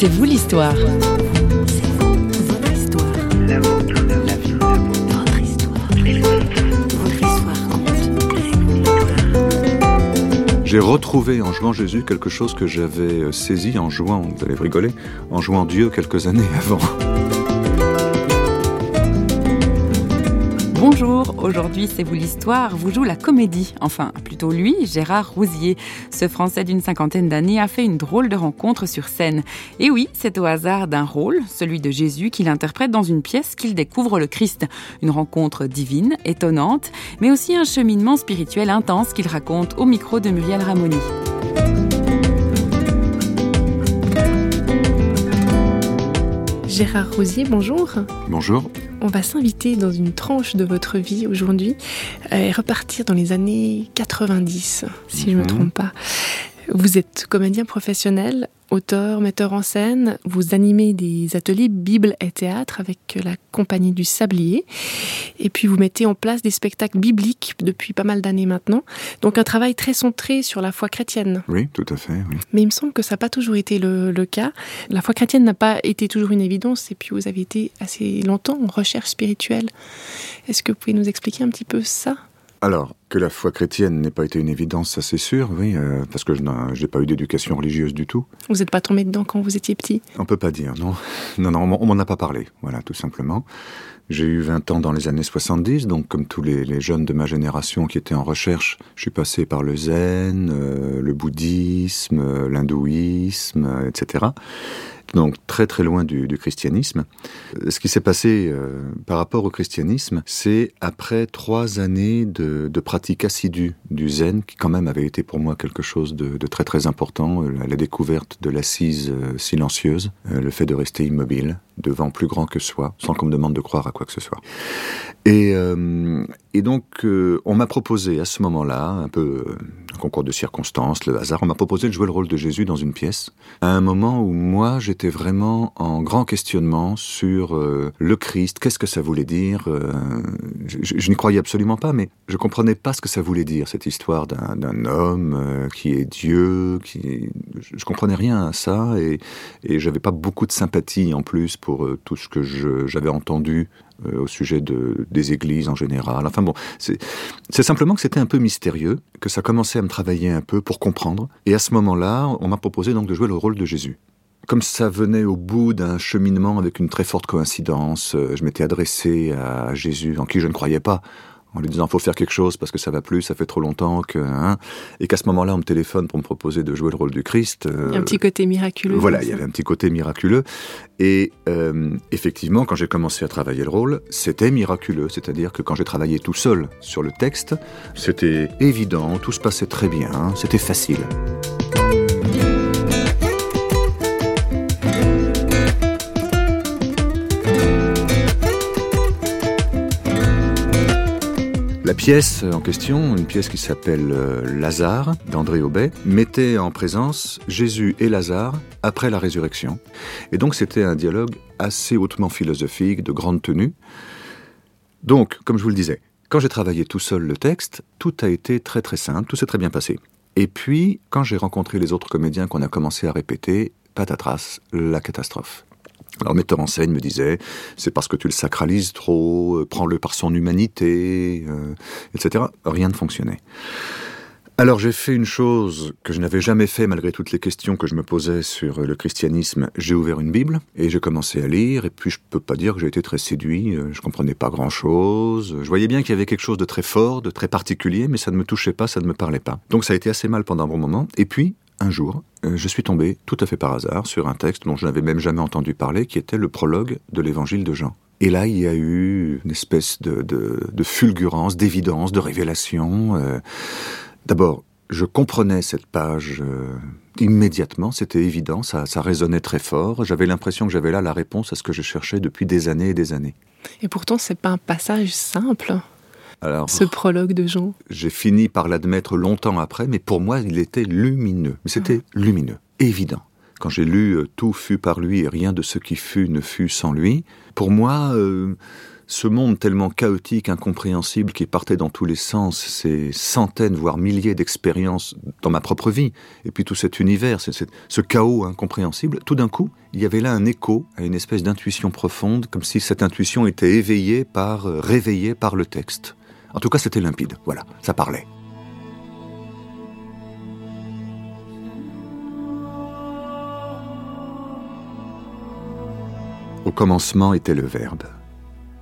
C'est vous l'histoire. J'ai retrouvé en jouant Jésus quelque chose que j'avais euh, saisi en jouant, vous allez rigoler, en jouant Dieu quelques années avant. Bonjour, aujourd'hui c'est vous l'histoire, vous joue la comédie. Enfin, lui, Gérard Rousier. Ce Français d'une cinquantaine d'années a fait une drôle de rencontre sur scène. Et oui, c'est au hasard d'un rôle, celui de Jésus, qu'il interprète dans une pièce qu'il découvre le Christ. Une rencontre divine, étonnante, mais aussi un cheminement spirituel intense qu'il raconte au micro de Muriel Ramoni. Gérard Rosier, bonjour. Bonjour. On va s'inviter dans une tranche de votre vie aujourd'hui euh, et repartir dans les années 90, si je ne me Mhm. trompe pas. Vous êtes comédien professionnel, auteur, metteur en scène. Vous animez des ateliers Bible et théâtre avec la compagnie du Sablier. Et puis vous mettez en place des spectacles bibliques depuis pas mal d'années maintenant. Donc un travail très centré sur la foi chrétienne. Oui, tout à fait. Oui. Mais il me semble que ça n'a pas toujours été le, le cas. La foi chrétienne n'a pas été toujours une évidence et puis vous avez été assez longtemps en recherche spirituelle. Est-ce que vous pouvez nous expliquer un petit peu ça? Alors, que la foi chrétienne n'ait pas été une évidence, ça c'est sûr, oui, euh, parce que je n'ai pas eu d'éducation religieuse du tout. Vous n'êtes pas tombé dedans quand vous étiez petit? On peut pas dire, non. Non, non, on m'en- a pas parlé, voilà, tout simplement. J'ai eu 20 ans dans les années 70, donc comme tous les, les jeunes de ma génération qui étaient en recherche, je suis passé par le zen, euh, le bouddhisme, euh, l'hindouisme, etc. Donc très très loin du, du christianisme. Euh, Ce qui s'est passé euh, par rapport au christianisme, c'est après trois années de, de pratique assidue du zen, qui quand même avait été pour moi quelque chose de, très très important, euh, la, découverte de l'assise euh, silencieuse, euh, le fait de rester immobile, devant plus grand que soi, sans qu'on me demande de croire à quoi que ce soit. Et, et donc, euh, on m'a proposé à ce moment-là, un peu euh, un concours de circonstances, le hasard, on m'a proposé de jouer le rôle de Jésus dans une pièce, à un moment où moi, j'étais vraiment en grand questionnement sur euh, le Christ, qu'est-ce que ça voulait dire Je, n'y croyais absolument pas, mais je comprenais pas ce que ça voulait dire, cette histoire d'un homme qui est Dieu, qui je, je comprenais rien à ça, et, et j'avais pas beaucoup de sympathie en plus pour tout ce que j'avais entendu au sujet de, des églises en général. Enfin bon, c'est c'est simplement que c'était un peu mystérieux, que ça commençait à me travailler un peu pour comprendre. Et à ce moment-là, on m'a proposé donc de jouer le rôle de Jésus. Comme ça venait au bout d'un cheminement avec une très forte coïncidence, euh, je m'étais adressé à Jésus, en qui je ne croyais pas, en lui disant faut faire quelque chose parce que ça va plus, ça fait trop longtemps que hein, et qu'à ce moment-là on me téléphone pour me proposer de jouer le rôle du Christ. Il y a un euh, petit côté miraculeux. voilà, dans il y avait un petit côté miraculeux. Et euh, effectivement, quand j'ai commencé à travailler le rôle, c'était miraculeux. C'est-à-dire que quand j'ai travaillé tout seul sur le texte, c'était évident, tout se passait très bien, c'était facile. Pièce en question, une pièce qui s'appelle euh, Lazare d'André Aubet, mettait en présence Jésus et Lazare après la résurrection. Et donc c'était un dialogue assez hautement philosophique, de grande tenue. Donc, comme je vous le disais, quand j'ai travaillé tout seul le texte, tout a été très très simple, tout s'est très bien passé. Et puis, quand j'ai rencontré les autres comédiens qu'on a commencé à répéter, patatras, la catastrophe. Alors, metteur en scène me disait, c'est parce que tu le sacralises trop, euh, prends-le par son humanité, euh, etc. Rien ne fonctionnait. Alors j'ai fait une chose que je n'avais jamais fait malgré toutes les questions que je me posais sur le christianisme. J'ai ouvert une Bible et j'ai commencé à lire et puis je peux pas dire que j'ai été très séduit. euh, Je comprenais pas grand chose. Je voyais bien qu'il y avait quelque chose de très fort, de très particulier, mais ça ne me touchait pas, ça ne me parlait pas. Donc ça a été assez mal pendant un bon moment. Et puis un jour, euh, je suis tombé tout à fait par hasard sur un texte dont je n'avais même jamais entendu parler, qui était le prologue de l'évangile de Jean. Et là, il y a eu une espèce de fulgurance, d'évidence, de révélation. euh, D'abord, je comprenais cette page euh, immédiatement, c'était évident, ça, ça résonnait très fort. J'avais l'impression que j'avais là la réponse à ce que je cherchais depuis des années et des années. Et pourtant, c'est pas un passage simple, Alors, ce prologue de Jean. j'ai fini par l'admettre longtemps après, mais pour moi, il était lumineux. Mais c'était lumineux, évident. Quand j'ai lu euh, Tout fut par lui et rien de ce qui fut ne fut sans lui, pour moi, euh, ce monde tellement chaotique, incompréhensible, qui partait dans tous les sens, ces centaines, voire milliers d'expériences dans ma propre vie, et puis tout cet univers, ce chaos incompréhensible, tout d'un coup, il y avait là un écho à une espèce d'intuition profonde, comme si cette intuition était éveillée par, euh, réveillée par le texte. En tout cas, c'était limpide, voilà, ça parlait. Au commencement était le Verbe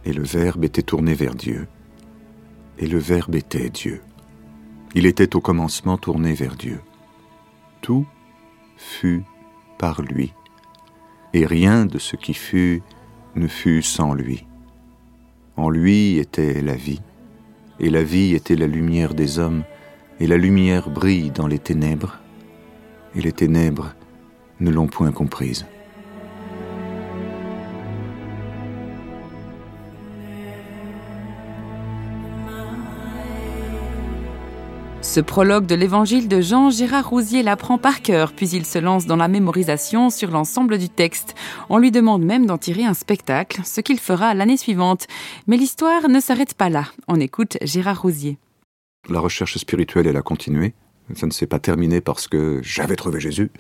et le Verbe était tourné vers Dieu, et le Verbe était Dieu. Il était au commencement tourné vers Dieu. Tout fut par lui, et rien de ce qui fut ne fut sans lui. En lui était la vie, et la vie était la lumière des hommes, et la lumière brille dans les ténèbres, et les ténèbres ne l'ont point comprise. Ce prologue de l'évangile de Jean, Gérard Rousier l'apprend par cœur, puis il se lance dans la mémorisation sur l'ensemble du texte. On lui demande même d'en tirer un spectacle, ce qu'il fera l'année suivante. Mais l'histoire ne s'arrête pas là. On écoute Gérard Rousier. La recherche spirituelle, elle a continué. Ça ne s'est pas terminé parce que j'avais trouvé Jésus.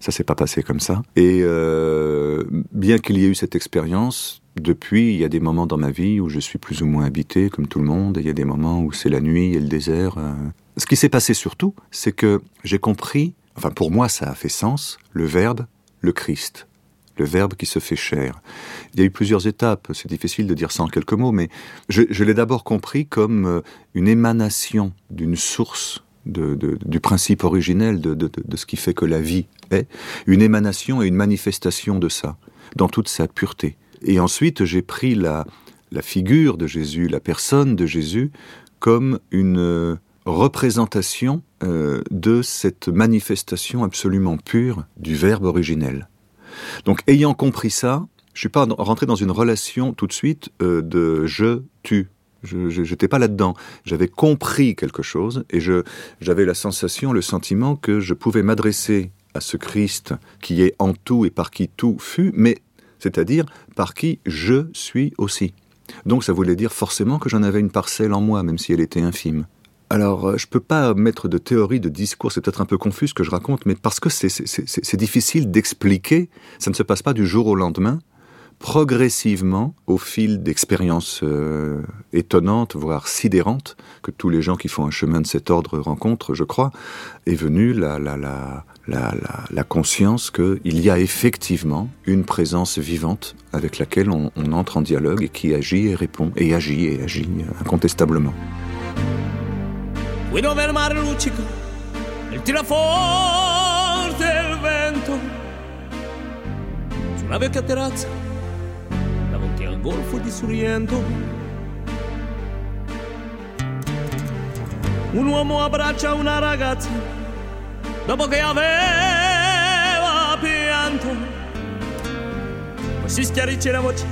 Ça s'est pas passé comme ça. Et euh, bien qu'il y ait eu cette expérience, depuis, il y a des moments dans ma vie où je suis plus ou moins habité, comme tout le monde. Il y a des moments où c'est la nuit et le désert. Euh, ce qui s'est passé surtout, c'est que j'ai compris, enfin pour moi ça a fait sens, le Verbe, le Christ, le Verbe qui se fait chair. Il y a eu plusieurs étapes, c'est difficile de dire ça en quelques mots, mais je, l'ai d'abord compris comme euh, une émanation d'une source du principe originel de, de, ce qui fait que la vie est, une émanation et une manifestation de ça, dans toute sa pureté. Et ensuite, j'ai pris la, la figure de Jésus, la personne de Jésus, comme une représentation euh, de cette manifestation absolument pure du verbe originel. Donc ayant compris ça, je suis pas rentré dans une relation tout de suite euh, de je tu. Je n'étais pas là-dedans. J'avais compris quelque chose et j'avais la sensation, le sentiment que je pouvais m'adresser à ce Christ qui est en tout et par qui tout fut, mais c'est-à-dire par qui je suis aussi. Donc ça voulait dire forcément que j'en avais une parcelle en moi, même si elle était infime. Alors, euh, je ne peux pas mettre de théorie, de discours, c'est peut-être un peu confus ce que je raconte, mais parce que c'est difficile d'expliquer, ça ne se passe pas du jour au lendemain, progressivement, au fil d'expériences euh, étonnantes, voire sidérantes, que tous les gens qui font un chemin de cet ordre rencontrent, je crois, est venue la, la, la, conscience qu'il y a effectivement une présence vivante avec laquelle on, entre en dialogue et qui agit et répond, et agit et agit incontestablement. terrazza golfo di Sorrento un uomo abbraccia una ragazza dopo che aveva pianto. Poi si schiarisce la voce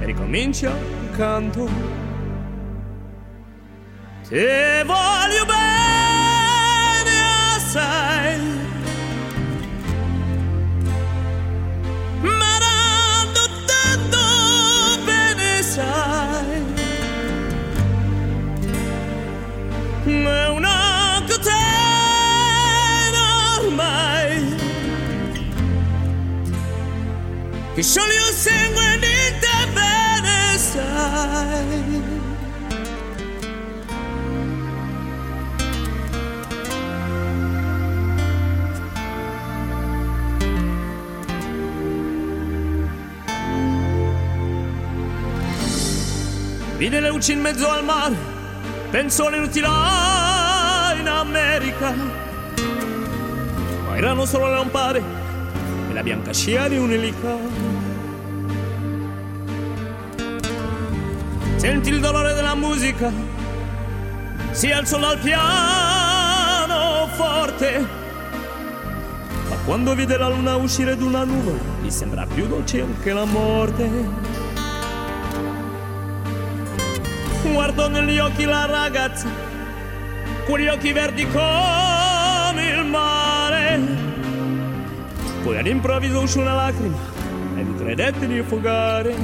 e ricomincia il canto. Te voglio bene Vide le luci in mezzo al mare, pensò l'inutile in America. Ma erano solo le lampade e la bianca scia di un'elica. Sentì il dolore della musica, si alzò dal piano forte. Ma quando vide la luna uscire d'una nuvola, gli sembra più dolce anche la morte. Guardò negli occhi la ragazza, quegli occhi verdi come il mare. Poi all'improvviso uscì una lacrima e lui credette di affogare.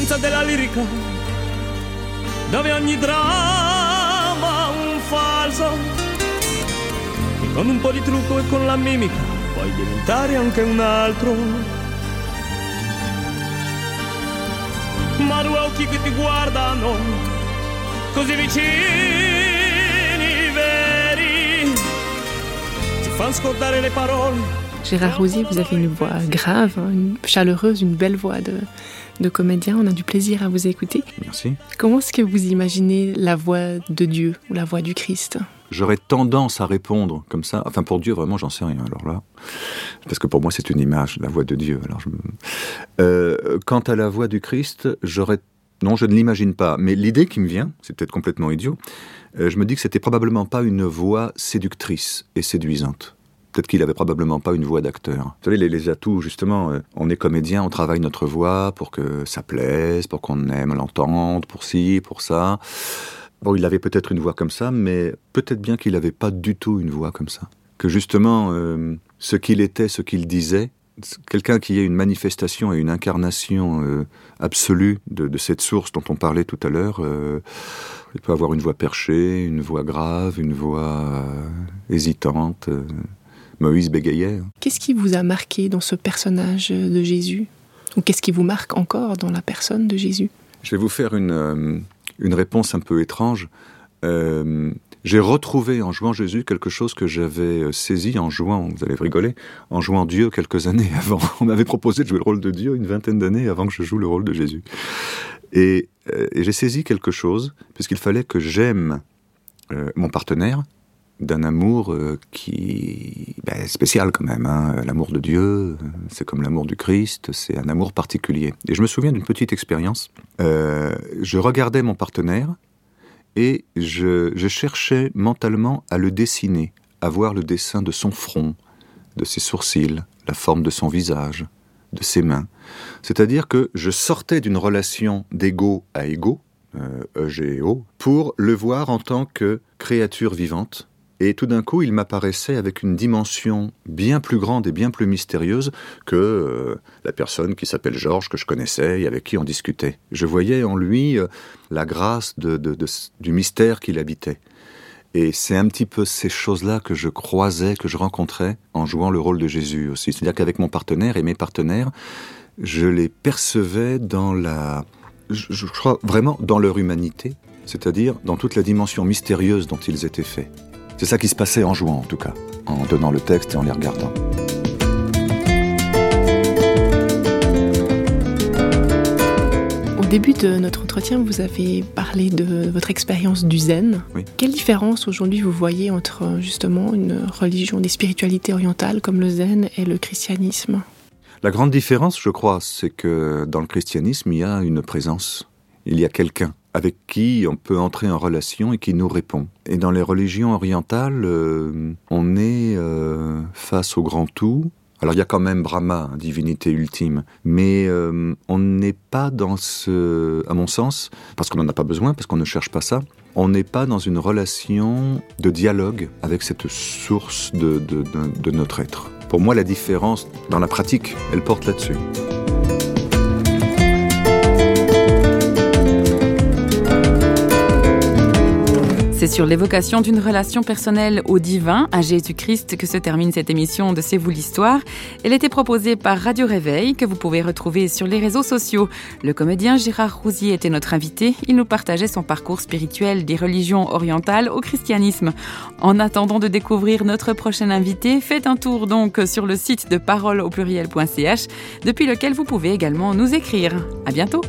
Potenza della lirica, dove ogni dramma un falso. E con un po' di trucco e con la mimica puoi diventare anche un altro. Ma due occhi che ti guardano, così vicini, veri, ti fanno scordare le parole. Gérard Rosier, vous avez une voix grave, une chaleureuse, une belle voix de, de comédien. On a du plaisir à vous écouter. Merci. Comment est-ce que vous imaginez la voix de Dieu ou la voix du Christ? J'aurais tendance à répondre comme ça. Enfin, pour Dieu, vraiment, j'en sais rien. Alors là, parce que pour moi, c'est une image, la voix de Dieu. Alors, euh, quant à la voix du Christ, j'aurais non, je ne l'imagine pas. Mais l'idée qui me vient, c'est peut-être complètement idiot, euh, je me dis que c'était probablement pas une voix séductrice et séduisante. Peut-être qu'il avait probablement pas une voix d'acteur. Vous savez, les, les atouts, justement, euh, on est comédien, on travaille notre voix pour que ça plaise, pour qu'on aime l'entendre, pour ci, pour ça. Bon, il avait peut-être une voix comme ça, mais peut-être bien qu'il n'avait pas du tout une voix comme ça. Que justement, euh, ce qu'il était, ce qu'il disait, quelqu'un qui ait une manifestation et une incarnation euh, absolue de, cette source dont on parlait tout à l'heure, il peut avoir une voix perchée, une voix grave, une voix hésitante. Moïse bégayait. hein. Qu'est-ce qui vous a marqué dans ce personnage de Jésus? Ou qu'est-ce qui vous marque encore dans la personne de Jésus? Je vais vous faire une, euh, une réponse un peu étrange. Euh, j'ai retrouvé en jouant Jésus quelque chose que j'avais euh, saisi en jouant, vous allez rigoler, en jouant Dieu quelques années avant. On m'avait proposé de jouer le rôle de Dieu une vingtaine d'années avant que je joue le rôle de Jésus. Et, et j'ai saisi quelque chose, puisqu'il fallait que j'aime euh, mon partenaire d'un amour euh, qui ben, est spécial quand même. hein. L'amour de Dieu, c'est comme l'amour du Christ, c'est un amour particulier. Et je me souviens d'une petite expérience. Euh, je regardais mon partenaire et je, cherchais mentalement à le dessiner, à voir le dessin de son front, de ses sourcils, la forme de son visage, de ses mains. C'est-à-dire que je sortais d'une relation d'égo à égo, euh, EGO, pour le voir en tant que créature vivante. Et tout d'un coup, il m'apparaissait avec une dimension bien plus grande et bien plus mystérieuse que euh, la personne qui s'appelle Georges, que je connaissais et avec qui on discutait. Je voyais en lui euh, la grâce de- du mystère qu'il habitait. Et c'est un petit peu ces choses-là que je croisais, que je rencontrais en jouant le rôle de Jésus aussi. C'est-à-dire qu'avec mon partenaire et mes partenaires, je les percevais dans la, je crois vraiment dans leur humanité, c'est-à-dire dans toute la dimension mystérieuse dont ils étaient faits. C'est ça qui se passait en jouant en tout cas, en donnant le texte et en les regardant. Au début de notre entretien, vous avez parlé de votre expérience du zen. Oui. Quelle différence aujourd'hui vous voyez entre justement une religion des spiritualités orientales comme le zen et le christianisme? La grande différence, je crois, c'est que dans le christianisme, il y a une présence. Il y a quelqu'un avec qui on peut entrer en relation et qui nous répond. Et dans les religions orientales, euh, on est euh, face au grand tout. Alors il y a quand même Brahma, divinité ultime, mais euh, on n'est pas dans ce, à mon sens, parce qu'on n'en a pas besoin, parce qu'on ne cherche pas ça, on n'est pas dans une relation de dialogue avec cette source de- de notre être. Pour moi, la différence dans la pratique, elle porte là-dessus. C'est sur l'évocation d'une relation personnelle au divin, à Jésus-Christ, que se termine cette émission de C'est vous l'histoire. Elle était proposée par Radio Réveil, que vous pouvez retrouver sur les réseaux sociaux. Le comédien Gérard Rousier était notre invité. Il nous partageait son parcours spirituel des religions orientales au christianisme. En attendant de découvrir notre prochain invité, faites un tour donc sur le site de parole au pluriel.ch, depuis lequel vous pouvez également nous écrire. À bientôt!